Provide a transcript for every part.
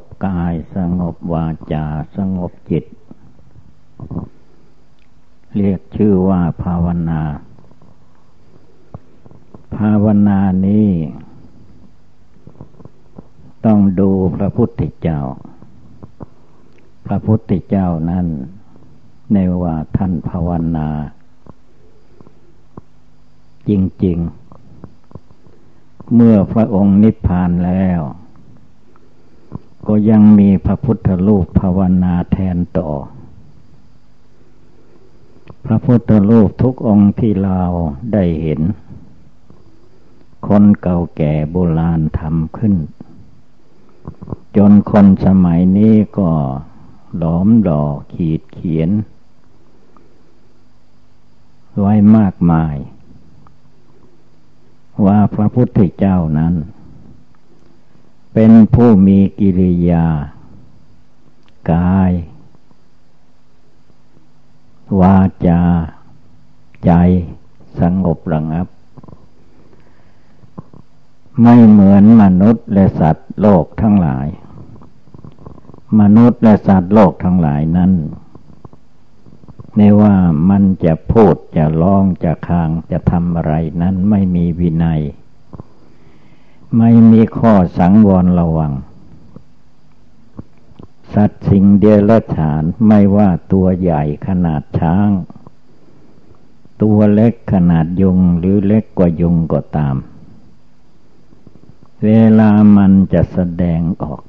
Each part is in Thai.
บกาย สงบวาจา สงบจิต เรียกชื่อว่าภาวนา ภาวนานี้ ต้องดูพระพุทธเจ้า พระพุทธเจ้านั้นในว่าท่านภาวนา จริง ๆ เมื่อพระองค์นิพพานแล้ว ก็ยังมีพระพุทธรูปภาวนาแทนต่อ พระพุทธรูปทุกองค์ที่เราได้เห็น คนเก่าแก่โบราณทำขึ้น จนคนสมัยนี้ก็หลอมดอขีดเขียน ไว้มากมาย ว่าพระพุทธเจ้านั้น เป็นผู้มีกิริยา กาย วาจา ใจสงบระงับ ไม่เหมือนมนุษย์และสัตว์โลกทั้งหลาย มนุษย์และสัตว์โลกทั้งหลายนั้นในว่ามันจะพูดจะร้องจะคางจะทำอะไรนั้นไม่มีวินัย ไม่มีข้อสังวรระวัง สัตว์สิ่งเดียรฉานไม่ว่าตัวใหญ่ขนาดช้าง ตัวเล็กขนาดยุงหรือเล็กกว่ายุงก็ตาม เวลามันจะแสดงออก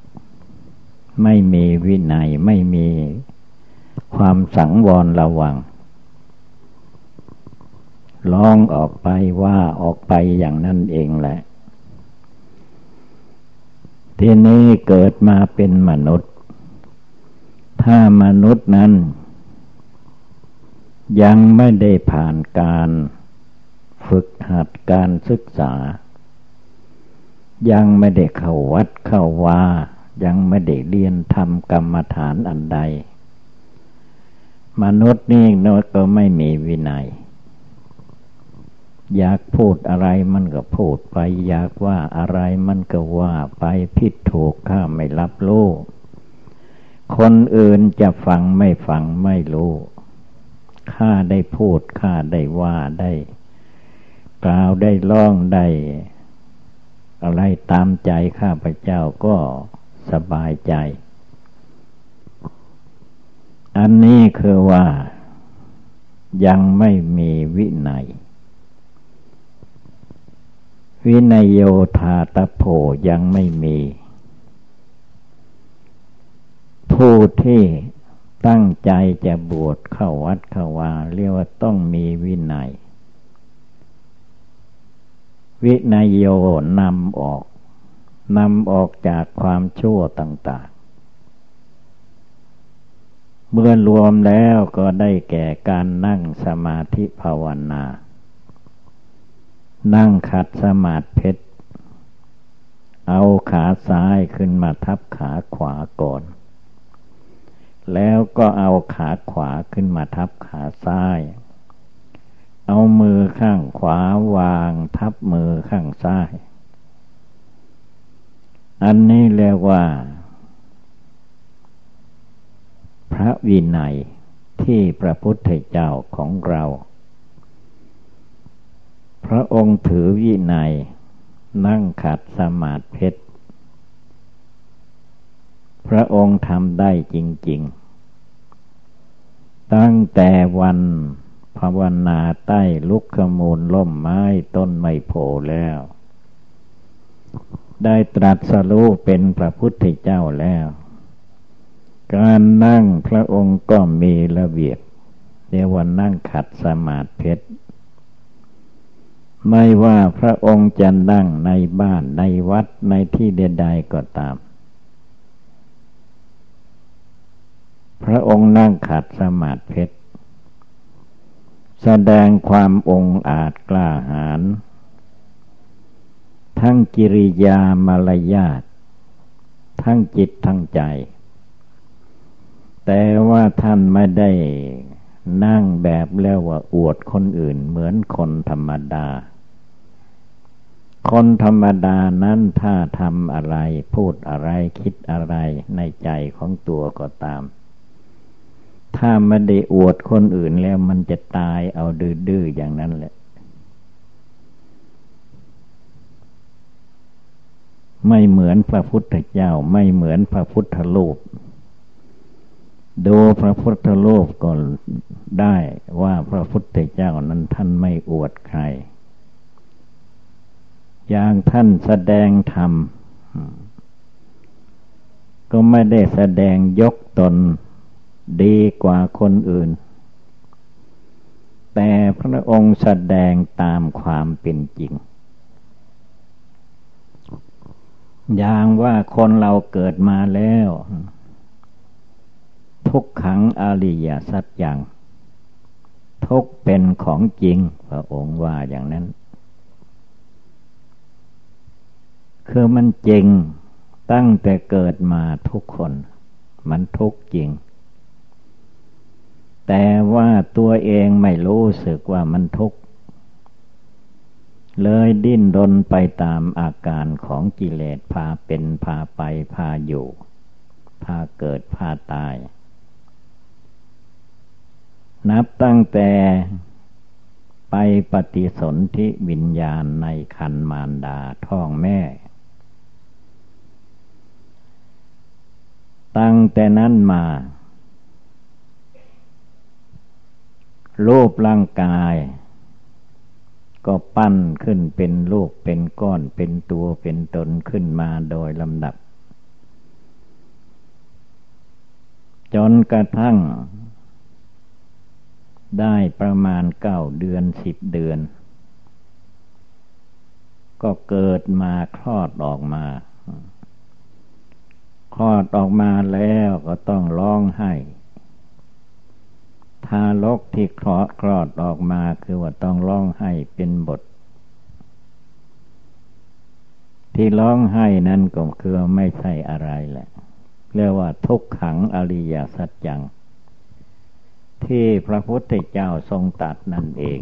ไม่มีวินัยไม่มีความสังวรระวังลองออกไปว่าออกไปอย่างนั้นเองแหละ ทีนี้เกิดมาเป็นมนุษย์ ถ้ามนุษย์นั้น ยังไม่ได้ผ่านการฝึกหัดการศึกษา ยังไม่ได้เข้าวัดเข้าวายังไม่ได้เรียนทำกรรมฐานอันใด มนุษย์นี่นก็ไม่มีวินัย อยากพูดอะไรมันก็พูดไป อยากว่าอะไรมันก็ว่าไปผิดถูกข้าไม่รับรู้คนอื่นจะฟังไม่ฟังไม่รู้ข้าได้พูดข้าได้ว่าได้ กล่าวได้ล่องได้ อะไรตามใจข้าพเจ้าก็สบายใจ อันนี้คือว่ายังไม่มีวินัย วินัยโยธาตโพยังไม่มี ผู้ที่ตั้งใจจะบวชเข้าวัดเข้าวาเรียกว่าต้องมีวินัย วินัยโยนำออกนำออกจากความชั่วต่างเมื่อรวมแล้วก็ได้แก่การนั่งสมาธิภาวนา นั่งขัดสมาธิเพชร เอาขาซ้ายขึ้นมาทับขาขวาก่อน แล้วก็เอาขาขวาขึ้นมาทับขาซ้าย เอามือข้างขวาวางทับมือข้างซ้าย อันนี้เรียกว่า พระวินัยที่พระพุทธเจ้าของเรา ระองค์ถือวินัย นั่งขัดสมาธิเพชรพระองค์ทำได้จริง ๆ ตั้งแต่วันภาวนาใต้ลุกขมูลล่มไม้ต้นไม้โพแล้ว ได้ตรัสรู้เป็นพระพุทธเจ้าแล้ว การนั่งพระองค์ก็มีระเบียบเรียกว่านั่งขัดสมาธิเพชร ไม่ว่าพระองค์จะนั่งในบ้านในวัดในที่ใดๆก็ตาม พระองค์นั่งขัดสมาธิเพชร แสดงความองอาจกล้าหาญทั้งกิริยามารยาททั้งจิตทั้งใจ แต่ว่าท่านไม่ได้นั่งแบบแล้วว่าอวดคนอื่นเหมือนคนธรรมดา คนธรรมดานั้นถ้าทำอะไร พูดอะไรคิดอะไรในใจของตัวก็ตาม ถ้าไม่ได้อวดคนอื่นแล้วมันจะตายเอาดื้อๆอย่างนั้นแหละ ไม่เหมือนพระพุทธเจ้าไม่เหมือนพระพุทธรูปดูพระพุทธรูปก็ได้ว่าพระพุทธเจ้านั้นท่านไม่อวดใคร อย่างท่านแสดงธรรม ก็ไม่ได้แสดงยกตนดีกว่าคนอื่น แต่พระองค์แสดงตามความเป็นจริง อย่างว่าคนเราเกิดมาแล้ว ทุกขังอริยสัจอย่าง ทุกเป็นของจริง พระองค์ว่าอย่างนั้น คือมันจริงตั้งแต่เกิดมาทุกคน มันทุกจริง แต่ว่าตัวเองไม่รู้สึกว่ามันทุกข์เลยดิ้นรนไปตามอาการของกิเลสพาเป็นพาไปพาอยู่ พาเกิดพาตาย นับตั้งแต่ไปปฏิสนธิวิญญาณในคันมารดาท้องแม่ ตั้งแต่นั้นมารูปร่างกาย ก็ปั้นขึ้นเป็นรูปเป็นก้อนเป็นตัวเป็นตนขึ้นมาโดยลำดับ จนกระทั่ง ได้ประมาณเก้าเดือนสิบเดือน ก็เกิดมาคลอดออกมา คลอดออกมาแล้วก็ต้องร้องไห้ ทารกที่คลอดคลอดออกมาคือว่าต้องร้องไห้เป็นบท ที่ร้องไห้นั่นก็คือไม่ใช่อะไรแหละ เรียกว่าทุกขังอริยสัจจัง ที่พระพุทธเจ้าทรงตัดนั่นเอง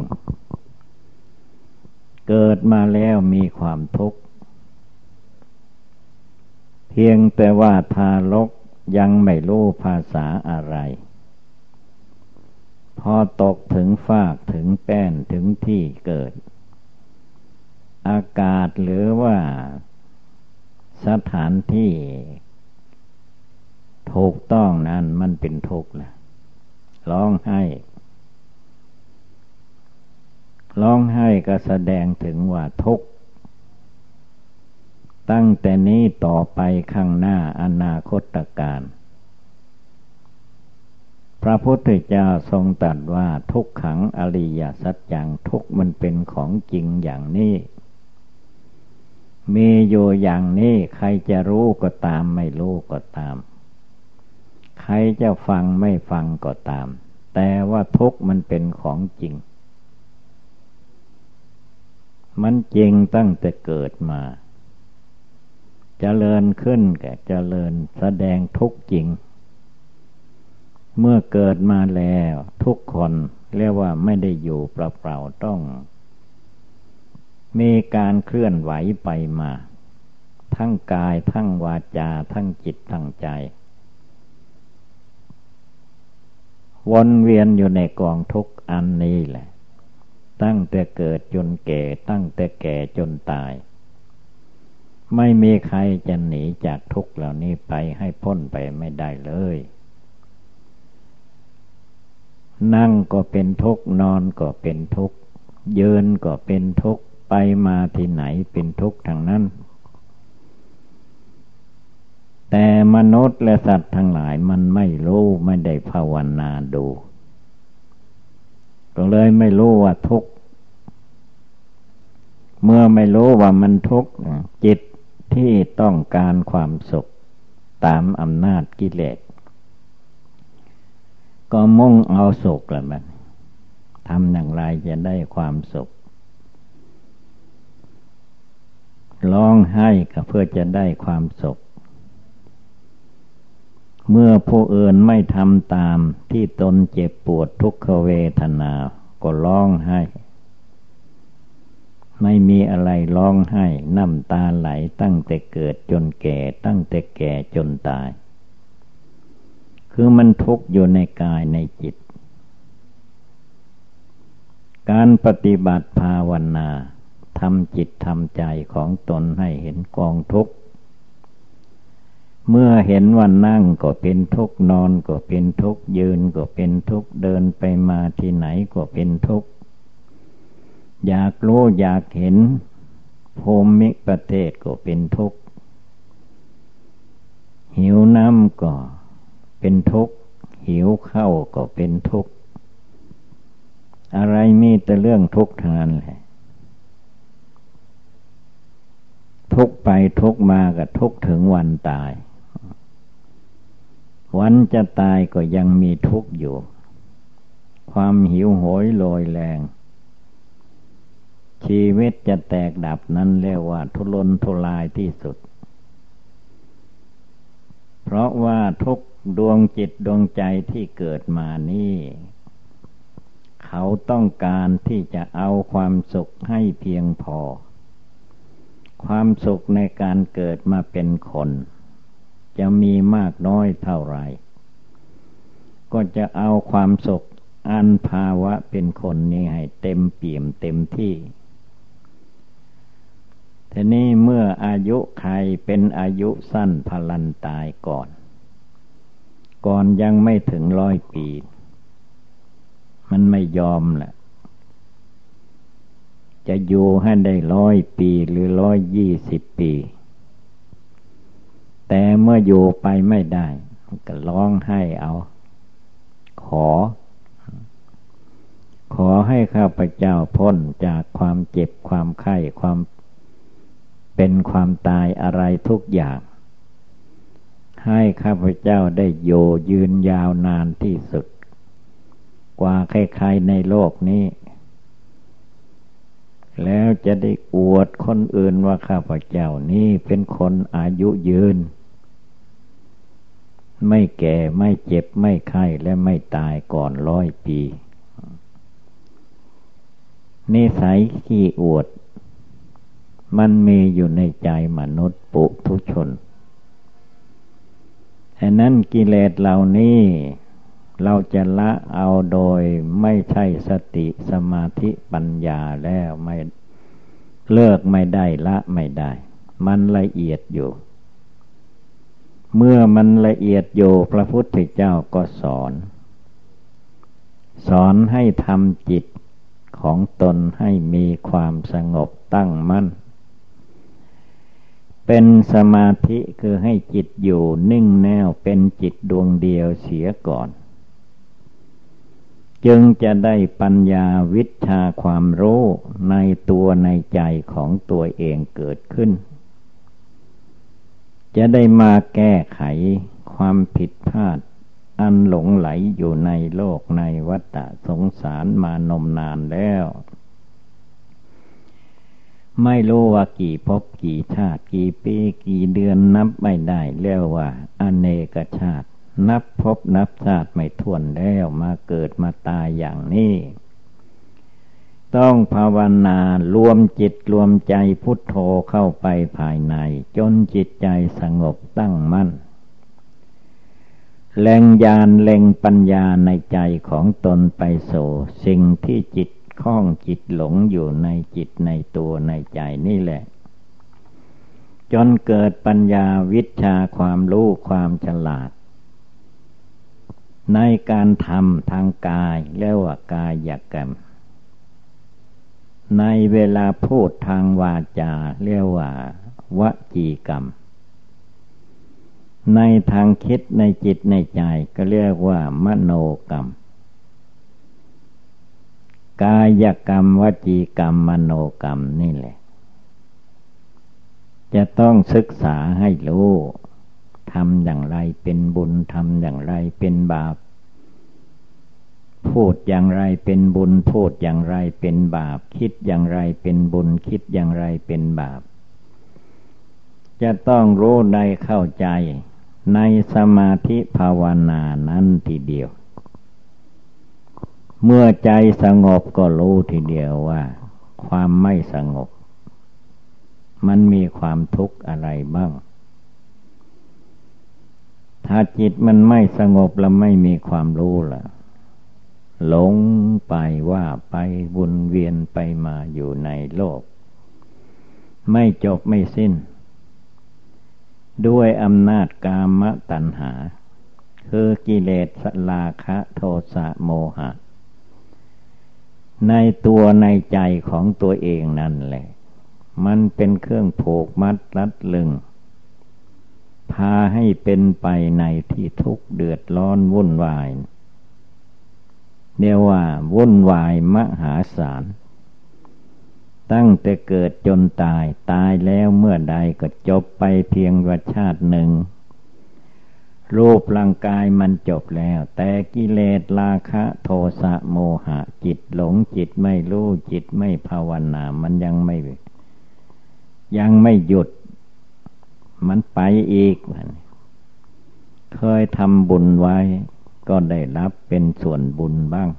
เกิดมาแล้วมีความทุกข์ เพียงแต่ว่าทารกยังไม่รู้ภาษาอะไร พอตกถึงฟากถึงแป้นถึงที่เกิด อากาศหรือว่าสถานที่ถูกต้องนั้นมันเป็นทุกข์แหละร้องไห้ร้องไห้ก็แสดงถึงว่าทุกข์ ตั้งแต่นี้ต่อไปข้างหน้าอนาคตการ พระพุทธเจ้าทรงตรัสว่าทุกขังอริยสัจจังทุกมันเป็นของจริงอย่างนี้มีอยู่อย่างนี้ใครจะรู้ก็ตามไม่รู้ก็ตาม ใครจะฟังไม่ฟังก็ตาม แต่ว่าทุกมันเป็นของจริง มันจริงตั้งแต่เกิดมา เจริญขึ้นแก่เจริญแสดงทุกจริง เมื่อเกิดมาแล้วทุกคนเรียกว่าไม่ได้อยู่เปล่าๆต้อง มีการเคลื่อนไหวไปมา ทั้งกายทั้งวาจา ทั้งจิตทั้งใจ วนเวียนอยู่ในกองทุกอันนี้แหละ ตั้งแต่เกิดจนแก่ตั้งแต่แก่จนตาย ไม่มีใครจะหนีจากทุกเหล่านี้ไปให้พ้นไปไม่ได้เลย นั่งก็เป็นทุกนอนก็เป็นทุกยืนก็เป็นทุกไปมาที่ไหนเป็นทุกทางนั้น แต่มนุษย์และสัตว์ทั้งหลายมันไม่รู้ไม่ได้ภาวนาดู ก็เลยไม่รู้ว่าทุกข์เมื่อไม่รู้ว่ามันทุกข์จิต ที่ต้องการความสุขตามอำนาจกิเลส ก็มุ่งเอาสุขแหละมันทำอย่างไรจะได้ความสุขร้องไห้ก็เพื่อจะได้ความสุข เมื่อผู้อื่นไม่ทำตามที่ตนเจ็บปวดทุกขเวทนา ก็ร้องไห้ ไม่มีอะไรร้องไห้น้ำตาไหลตั้งแต่เกิดจนแก่ ตั้งแต่แก่จนตาย คือมันทุกข์อยู่ในกายในจิต การปฏิบัติภาวนาทำจิตทำใจของตนให้เห็นกองทุกข์เมื่อเห็นว่านั่งก็เป็นทุกข์นอนก็เป็นทุกข์ยืนก็เป็นทุกข์เดินไปมาที่ไหนก็เป็นทุกข์ อยากรู้อยากเห็นภูมิประเทศก็เป็นทุกข์ หิวน้ำก็เป็นทุกข์ หิวข้าวก็เป็นทุกข์ อะไรมีแต่เรื่องทุกข์ทางนั้นแหละทุกไปทุกมาก็ทุกถึงวันตาย วันจะตายก็ยังมีทุกข์อยู่ ความหิวโหยโลยแรง ชีวิตจะแตกดับนั้นเรียกว่า ทุรนทุรายที่สุด เพราะว่าทุกดวงจิตดวงใจที่เกิดมานี่ เขาต้องการที่จะเอาความสุขให้เพียงพอ ความสุขในการเกิดมาเป็นคน จะมีมากน้อยเท่าไรก็จะเอาความสุขอันภาวะเป็นคนนี้ให้เต็มเปี่ยมเต็มที่ ทีนี้เมื่ออายุใครเป็นอายุสั้นพลันตายก่อน ก่อนยังไม่ถึงร้อยปี มันไม่ยอมแหละ จะอยู่ให้ได้ร้อยปีหรือร้อยยี่สิบปี แต่เมื่ออยู่ไปไม่ได้ ก็ร้องให้เอา ขอ ขอให้ข้าพเจ้าพ้นจากความเจ็บความไข้ความ เป็นความตายอะไรทุกอย่าง ให้ข้าพเจ้าได้โยยืนยาวนานที่สุด กว่าใครๆในโลกนี้ แล้วจะได้อวดคนอื่นว่าข้าพเจ้านี้เป็นคนอายุยืน ไม่แก่ไม่เจ็บไม่ไข้และไม่ตายก่อนร้อยปีนิสัยขี้อวด มันมีอยู่ในใจมนุษย์ปุถุชนฉะนั้นกิเลสเหล่านี้ เราจะละเอาโดยไม่ใช่สติสมาธิปัญญาแล้วไม่เลิกไม่ได้ละไม่ได้ มันละเอียดอยู่ เมื่อมันละเอียดอยู่พระพุทธเจ้าก็สอน สอนให้ทำจิตของตนให้มีความสงบตั้งมั่น เป็นสมาธิคือให้จิตอยู่นิ่งแน่วเป็นจิตดวงเดียวเสียก่อน จึงจะได้ปัญญาวิชาความรู้ในตัวในใจของตัวเองเกิดขึ้น จะได้มาแก้ไขความผิดพลาด อันหลงไหลอยู่ในโลกในวัฏสงสารมานมนานแล้ว ไม่รู้ว่ากี่ภพกี่ชาติ กี่ปีกี่เดือนนับไม่ได้เรียกว่า อเนกชาติ นับภพนับชาติไม่ทวนแล้วมาเกิดมาตายอย่างนี้ต้องภาวนารวมจิตรวมใจพุทโธเข้าไปภายใน จนจิตใจสงบตั้งมั่นแรงยานแรงปัญญาในใจของตนไปโสสิ่งที่จิต คล้องจิตหลงอยู่ในจิตในตัวในใจนี่แหละ จนเกิดปัญญาวิชาความรู้ความฉลาด ในการทำทางกายเรียกว่ากายกรรม ในเวลาพูดทางวาจาเรียกว่าวจีกรรม ในทางคิดในจิตในใจก็เรียกว่ามโนกรรม กายกรรมวจีกรรมมโนกรรมนี่แหละ จะต้องศึกษาให้รู้ทำอย่างไรเป็นบุญทำอย่างไรเป็นบาป พูดอย่างไรเป็นบุญ พูดอย่างไรเป็นบาป คิดอย่างไรเป็นบุญ คิดอย่างไรเป็นบาป จะต้องรู้ในเข้าใจในสมาธิภาวนานั้นทีเดียว เมื่อใจสงบก็รู้ทีเดียวว่า ความไม่สงบ มันมีความทุกข์อะไรบ้าง ถ้าจิตมันไม่สงบแล้วไม่มีความรู้ล่ะ หลงไปว่าไปวนเวียนไปมาอยู่ในโลก ไม่จบไม่สิ้น ด้วยอำนาจกามตัณหา คือกิเลสลาคะโทสะโมหะ ในตัวในใจของตัวเองนั่นแหละ มันเป็นเครื่องผูกมัดรัดลึง พาให้เป็นไปในที่ทุกข์เดือดร้อนวุ่นวายเรียกว่าวุ่นวายมหาศาล ตั้งแต่เกิดจนตายตายแล้วเมื่อใดก็จบไปเพียงวัชาติหนึ่ง รูปร่างกายมันจบแล้ว แต่กิเลสราคะโทสะโมหะ จิตหลงจิตไม่รู้จิตไม่ภาวนา มันยังไม่ ยังไม่หยุด มันไปอีก เคยทำบุญไว้ ก็ได้รับเป็นส่วนบุญบ้าง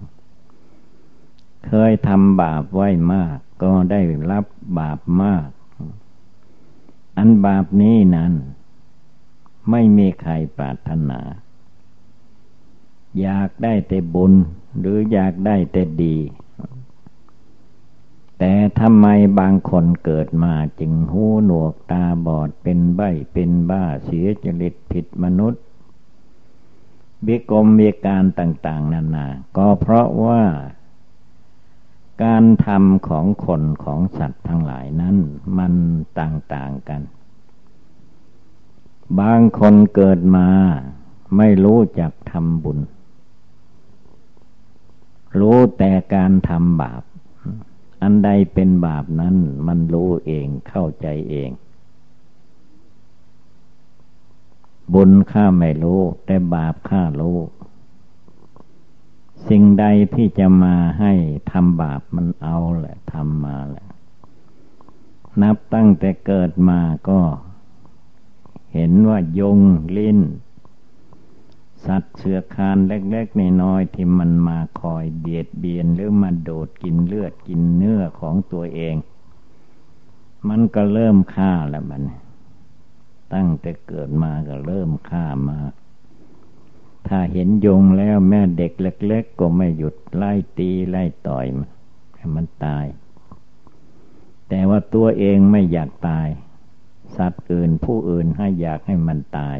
เคยทำบาปไว้มาก ก็ได้รับบาปมาก อันบาปนี้นั้น ไม่มีใครปรารถนา อยากได้แต่บุญหรืออยากได้แต่ดี แต่ทำไมบางคนเกิดมาจึงหูหนวกตาบอดเป็นใบเป็นบ้าเสียจริตผิดมนุษย์บิกรมมีการต่าง ๆ นานา ก็เพราะว่าการทำของคนของสัตว์ทั้งหลายนั้น มันต่าง ๆ กัน บางคนเกิดมาไม่รู้จักทำบุญ รู้แต่การทำบาป อันใดเป็นบาปนั้นมันรู้เองเข้าใจเอง บุญข้าไม่รู้ แต่บาปข้ารู้ สิ่งใดที่จะมาให้ทำบาปมันเอาแหละทำมาแหละ นับตั้งแต่เกิดมาก็ เห็นว่ายงลิ้น สัตว์เสือคานเล็กๆน้อยๆที่มันมาคอยเบียดเบียนหรือมาโดดกินเลือดกินเนื้อของตัวเอง มันก็เริ่มฆ่าแล้วมัน ตั้งแต่เกิดมาก็เริ่มฆ่ามา ถ้าเห็นยงแล้วแม่เด็กเล็ก ๆ ก็ไม่หยุดไล่ตีไล่ต่อยมันให้มันตาย แต่ว่าตัวเองไม่อยากตาย สัตว์อื่นผู้อื่นให้อยากให้มันตาย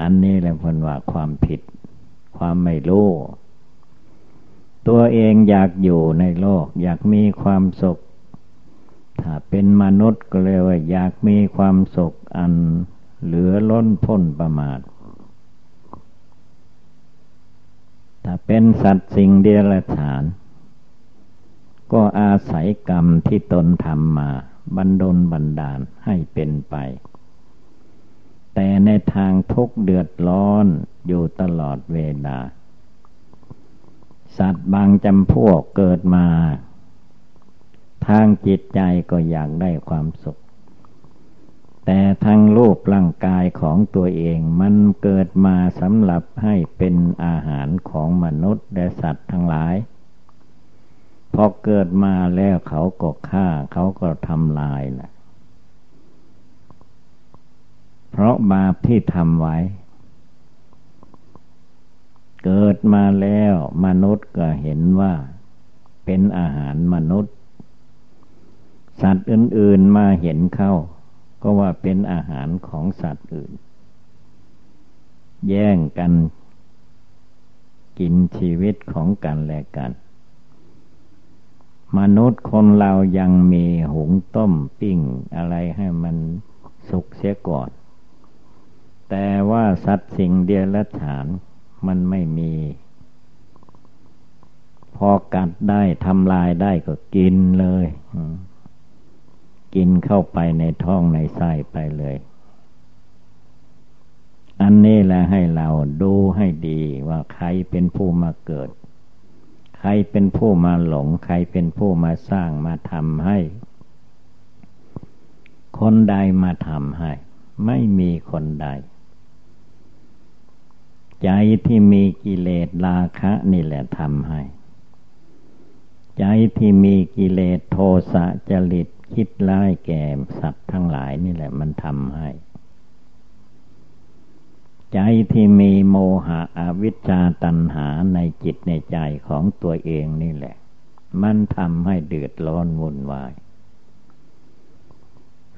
อันนี้แหละพนว่าความผิด ความไม่รู้ตัวเองอยากอยู่ในโลก อยากมีความสุข ถ้าเป็นมนุษย์ก็เลยว่าอยากมีความสุขอันเหลือล้นพ้นประมาท ถ้าเป็นสัตว์สิ่งเดียรฉาน ก็อาศัยกรรมที่ตนทำมา บันดลบันดาลให้เป็นไป แต่ในทางทุกเดือดร้อนอยู่ตลอดเวลา สัตว์บางจำพวกเกิดมา ทางจิตใจก็อยากได้ความสุข แต่ทางรูปร่างกายของตัวเองมันเกิดมาสำหรับให้เป็นอาหารของมนุษย์และสัตว์ทั้งหลาย พอเกิดมาแล้วเขาก็ฆ่า เขาก็ทำลายแหละเพราะบาปที่ทำไว้ เกิดมาแล้วมนุษย์ก็เห็นว่า เป็นอาหารมนุษย์ สัตว์อื่น ๆมาเห็นเข้า ก็ว่าเป็นอาหารของสัตว์อื่น แย่งกันกินชีวิตของกันและกัน มนุษย์คนเรายังมีหุงต้มปิ้งอะไรให้มันสุกเสียก่อน แต่ว่าสัตว์สิ่งเดียรฉานมันไม่มี พอกัดได้ทำลายได้ก็กินเลย กินเข้าไปในท้องในไส้ไปเลย อันนี้แหละให้เราดูให้ดีว่าใครเป็นผู้มาเกิด รเป็นผู้มาหลง ใครเป็นผู้มาสร้างมาทำให้ คนใดมาทำให้ ไม่มีคนใด ใจที่มีกิเลสราคะนี่แหละทำให้ ใจที่มีกิเลสโทสะจริตคิดร้ายแก่สัตว์ทั้งหลายนี่แหละมันทำให้ ใจที่มีโมหะอวิชชาตัณหาในจิตในใจของตัวเองนี่แหละ มันทำให้เดือดร้อนวุ่นวาย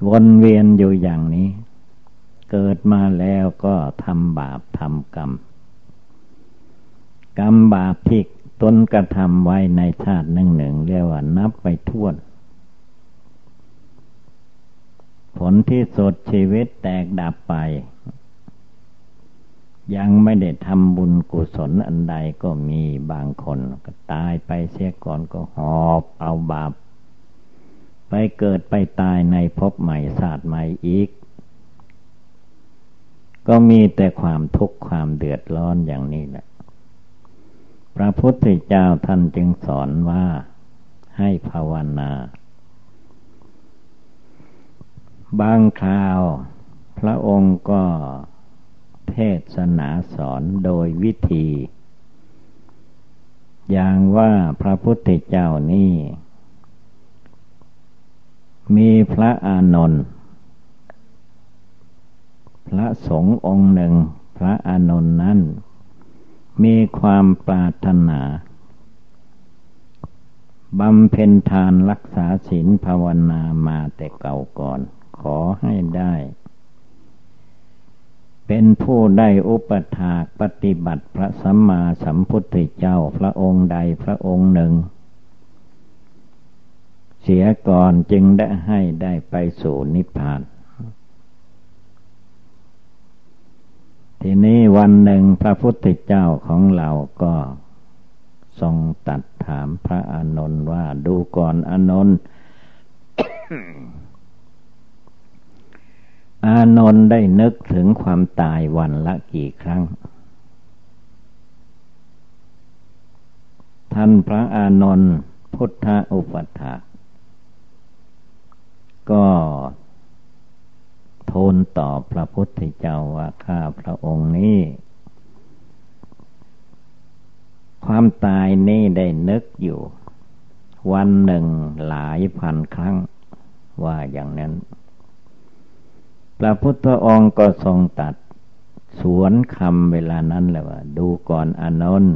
วนเวียนอยู่อย่างนี้ เกิดมาแล้วก็ทำบาปทำกรรม กรรมบาปที่ตนกระทำไว้ในชาติหนึ่งหนึ่งเรียกว่านับไปท่วน ผลที่สุดชีวิตแตกดับไป ยังไม่ได้ทำบุญกุศลอันใดก็มีบางคนก็ตายไปเสียก่อนก็หอบเอาบาป ไปเกิดไปตายในภพใหม่ศาสตร์ใหม่อีก ก็มีแต่ความทุกข์ความเดือดร้อนอย่างนี้แหละ พระพุทธเจ้าท่านจึงสอนว่าให้ภาวนา บางคราว พระองค์ก็ เทศนาสอนโดยวิธี อย่างว่าพระพุทธเจ้านี่มีพระอานนท์พระสงฆ์องค์หนึ่ง พระอานนท์นั้น มีความปรารถนาบำเพ็ญทานรักษาศีลภาวนามาแต่เก่าก่อน ขอให้ได้ เป็นผู้ได้อุปถากปฏิบัติพระสัมมาสัมพุทธเจ้าพระองค์ใดพระองค์หนึ่ง เสียก่อนจึงได้ให้ได้ไปสู่นิพพาน ทีนี้วันหนึ่งพระพุทธเจ้าของเราก็ทรงตัดถามพระอานนท์ว่าดูก่อนอานนท์ อานนท์ได้นึกถึงความตายวันละกี่ครั้ง ท่านพระอานนท์พุทธอุปัฏฐาก็ทูลตอบพระพุทธเจ้าว่าข้าพระองค์นี้ ความตายนี้ได้นึกอยู่ วันหนึ่งหลายพันครั้งว่าอย่างนั้น พระพุทธองค์ก็ทรงตัด สวนคำเวลานั้นแหละว่า ดูก่อนอนนท์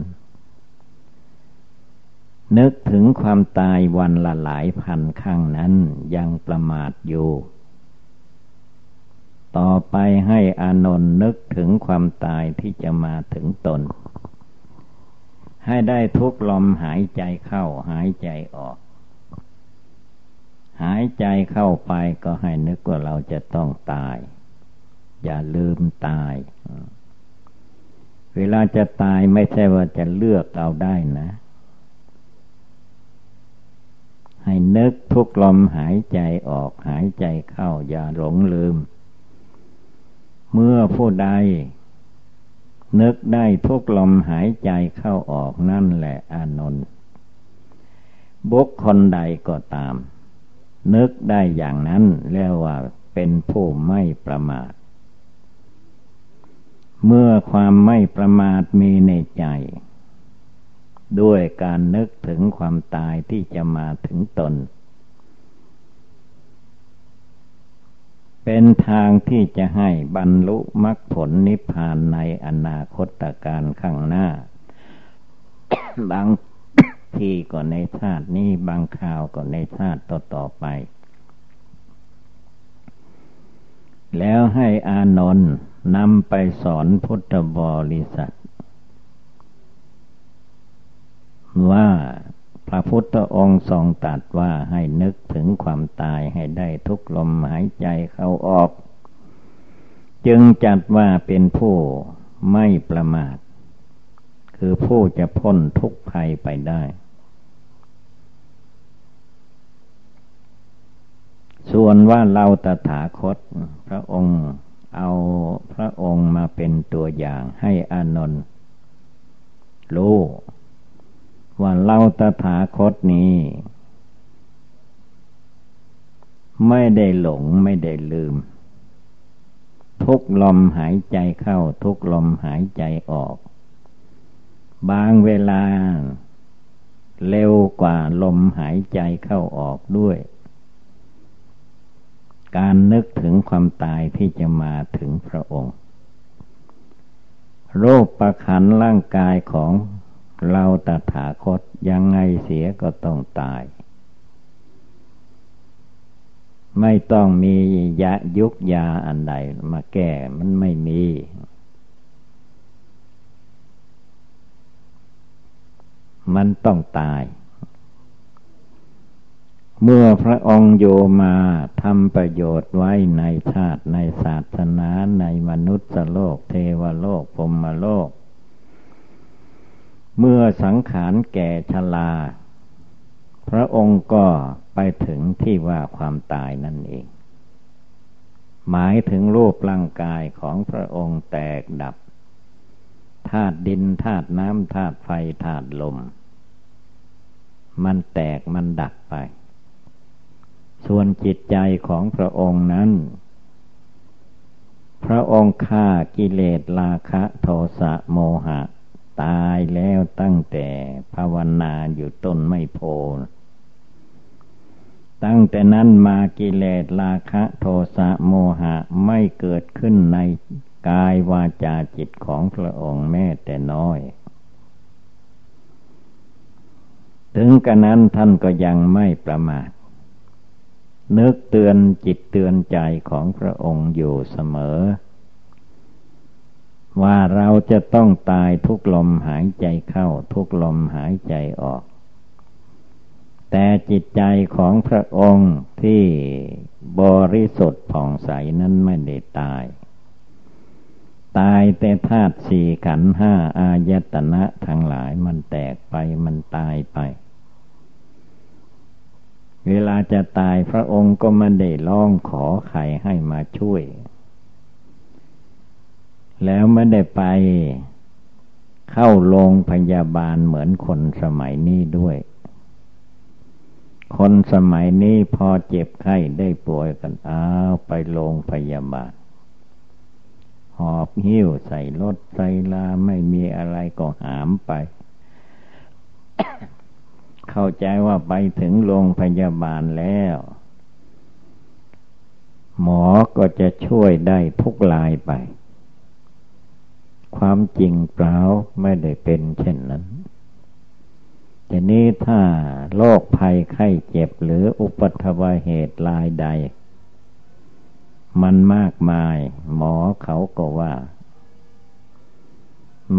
นึกถึงความตายวันละหลายพันครั้งนั้นยังประมาทอยู่ ต่อไปให้อานนท์นึกถึงความตายที่จะมาถึงตน ให้ได้ทุกลมหายใจเข้าหายใจออก หายใจเข้าไปก็ให้นึกว่าเราจะต้องตาย อย่าลืมตาย เวลาจะตายไม่ใช่ว่าจะเลือกเอาได้นะ ให้นึกทุกลมหายใจออกหายใจเข้า อย่าหลงลืม เมื่อผู้ใด นึกได้ทุกลมหายใจเข้าออกนั่นแหละอานนท์บุคคลใดก็ตาม นึกได้อย่างนั้นเรียกว่าเป็นผู้ไม่ประมาท เมื่อความไม่ประมาทมีในใจ ด้วยการนึกถึงความตายที่จะมาถึงตน เป็นทางที่จะให้บรรลุมรรคผลนิพพานในอนาคตการข้างหน้า บาง ทีก็ในชาตินี้บางคราวก็ในชาติต่อๆไป แล้วให้อานนท์นำไปสอนพุทธบริษัท ว่าพระพุทธองค์ทรงตรัสว่าให้นึกถึงความตายให้ได้ทุกลมหายใจเข้าออก จึงจัดว่าเป็นผู้ไม่ประมาท คือผู้จะพ้นทุกภัยไปได้ ส่วนว่าเราตถาคต พระองค์เอาพระองค์มาเป็นตัวอย่างให้อานนท์รู้ว่าเราตถาคตนี้ ไม่ได้หลงไม่ได้ลืม ทุกลมหายใจเข้าทุกลมหายใจออก บางเวลา เร็วกว่าลมหายใจเข้าออกด้วย การนึกถึงความตายที่จะมาถึงพระองค์ โรคประคันร่างกายของเราตถาคตยังไงเสียก็ต้องตาย ไม่ต้องมียายุกยาอันใดมาแก้มันไม่มี มันต้องตาย เมื่อพระองค์โยมาทำประโยชน์ไว้ในชาติในศาสนาในมนุษย์โลก เทวโลกพรมโลก เมื่อสังขารแก่ชรา พระองค์ก็ไปถึงที่ว่าความตายนั่นเอง หมายถึงรูปร่างกายของพระองค์แตกดับธาตุดินธาตุน้ำธาตุไฟธาตุลม มันแตกมันดับไป ส่วนจิตใจของพระองค์นั้น พระองค์ฆ่ากิเลสราคะโทสะโมหะ ตายแล้วตั้งแต่ภาวนาอยู่ต้นไม่โพตั้งแต่นั้นมากิเลสราคะโทสะโมหะไม่เกิดขึ้นในกายวาจาจิตของพระองค์แม้แต่น้อย ถึงกระนั้นท่านก็ยังไม่ประมาท นึกเตือนจิตเตือนใจของพระองค์อยู่เสมอ ว่าเราจะต้องตายทุกลมหายใจเข้าทุกลมหายใจออก แต่จิตใจของพระองค์ที่บริสุทธิ์ผ่องใสนั้นไม่ได้ตาย ตายแต่ธาตุสี่ขันห้าอายตนะทั้งหลายมันแตกไปมันตายไป เวลาจะตายพระองค์ก็มาได้ร้องขอใครให้มาช่วย แล้วไม่ได้ไปเข้าโรงพยาบาลเหมือนคนสมัยนี้ด้วย คนสมัยนี้พอเจ็บไข้ได้ป่วยกันอาไปโรงพยาบาล หอบหิ้วใส่รถใส่ลาไม่มีอะไรก็หามไป เข้าใจว่าไปถึงโรงพยาบาลแล้ว หมอก็จะช่วยได้ทุกลายไป ความจริงเปล่าไม่ได้เป็นเช่นนั้นแต่นี้ถ้าโรคภัยไข้เจ็บหรืออุปัตวเหตุลายใด มันมากมาย หมอเขาก็ว่า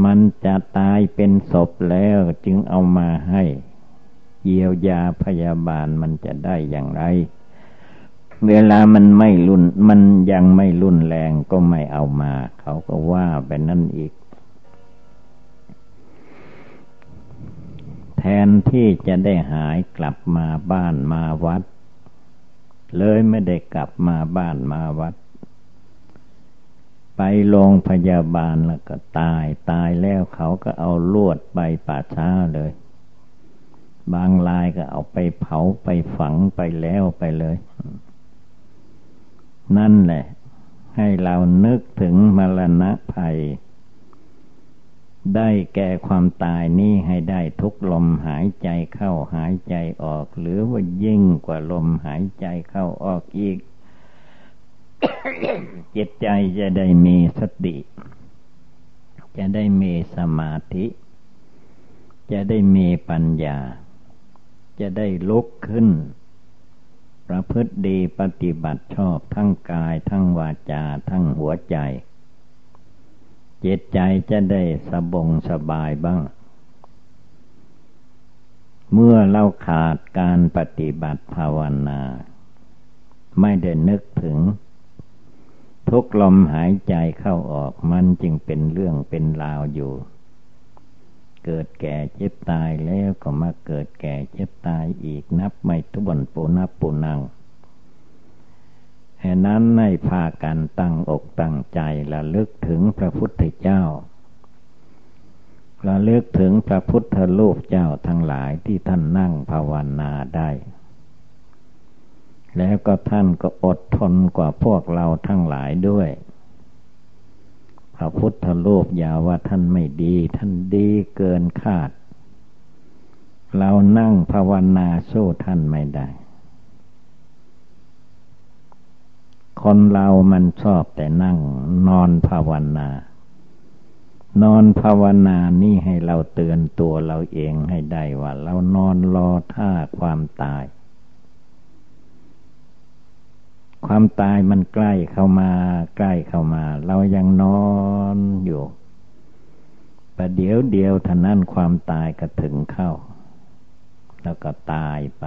มันจะตายเป็นศพแล้วจึงเอามาให้ เยียวยาพยาบาลมันจะได้อย่างไร เวลามันไม่รุนมันยังไม่รุนแรงก็ไม่เอามา เขาก็ว่าไปนั่นอีก แทนที่จะได้หายกลับมาบ้านมาวัด เลยไม่ได้กลับมาบ้านมาวัดไปโรงพยาบาลแล้วก็ตาย ตายแล้วเขาก็เอาลวดไปป่าช้าเลย บางลายก็เอาไปเผาไปฝังไปแล้วไปเลย นั่นแหละ ให้เรานึกถึงมรณะภัย ได้แก่ความตายนี้ให้ได้ทุกลมหายใจเข้าหายใจออก หรือว่ายิ่งกว่าลมหายใจเข้าออกอีกจิตใจจะได้มีสติ จะได้มีสมาธิ จะได้มีปัญญา จะได้ลุกขึ้น ประพฤติดีปฏิบัติชอบทั้งกายทั้งวาจาทั้งหัวใจ จิตใจจะได้สบงสบายบ้าง เมื่อเราขาดการปฏิบัติภาวนา ไม่ได้นึกถึง ทุกลมหายใจเข้าออกมันจึงเป็นเรื่องเป็นราวอยู่ เกิดแก่เจ็บตายแล้วก็มาเกิดแก่เจ็บตายอีกนับไม่ทุบนปูนับปูนังแห่นั้นให้พากันตั้งอกตั้งใจระลึกถึงพระพุทธเจ้าระลึกถึงพระพุทธรูปเจ้าทั้งหลายที่ท่านนั่งภาวนาได้ แล้วก็ท่านก็อดทนกว่าพวกเราทั้งหลายด้วย พระพุทธรูปอย่าว่าท่านไม่ดี ท่านดีเกินคาด เรานั่งภาวนาสู้ท่านไม่ได้ คนเรามันชอบแต่นั่งนอนภาวนา นอนภาวนานี่ให้เราเตือนตัวเราเองให้ได้ว่า เรานอนรอท่าความตาย ความตายมันใกล้เข้ามา ใกล้เข้ามา เรายังนอนอยู่ประเดี๋ยวเดียวท่านั้นความตายก็ถึงเข้า แล้วก็ตายไป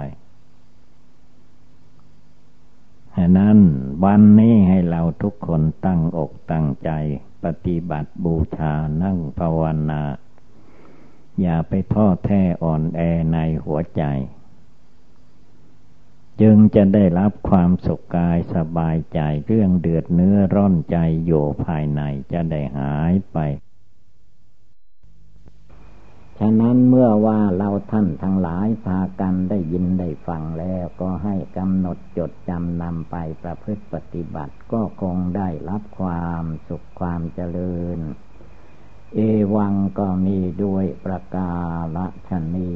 ฉะนั้นวันนี้ให้เราทุกคนตั้งอกตั้งใจ ปฏิบัติบูชานั่งภาวนา อย่าไปท้อแท้อ่อนแอในหัวใจ จึงจะได้รับความสุขกายสบายใจเรื่องเดือดเนื้อร้อนใจอยู่ภายในจะได้หายไป ฉะนั้นเมื่อว่าเราท่านทั้งหลายพากันได้ยินได้ฟังแล้วก็ให้กำหนดจดจำนำไปประพฤติปฏิบัติก็คงได้รับความสุขความเจริญ เอวังก็มีด้วยประกาศชนี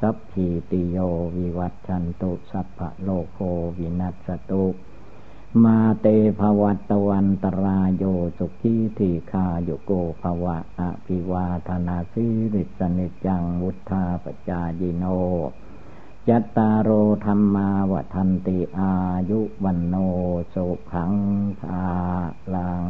สัพพีติโยวิวัตชันตุสัพพะโลโควินัสตุมาเตภวัตวันตรายโยสุขีทีคาโยโกภวะอภิวาธนาสิริสนิจังวุธาปจายิโนจัตตารโธรรมาวทันติอายุวันโนสุขังภาลัง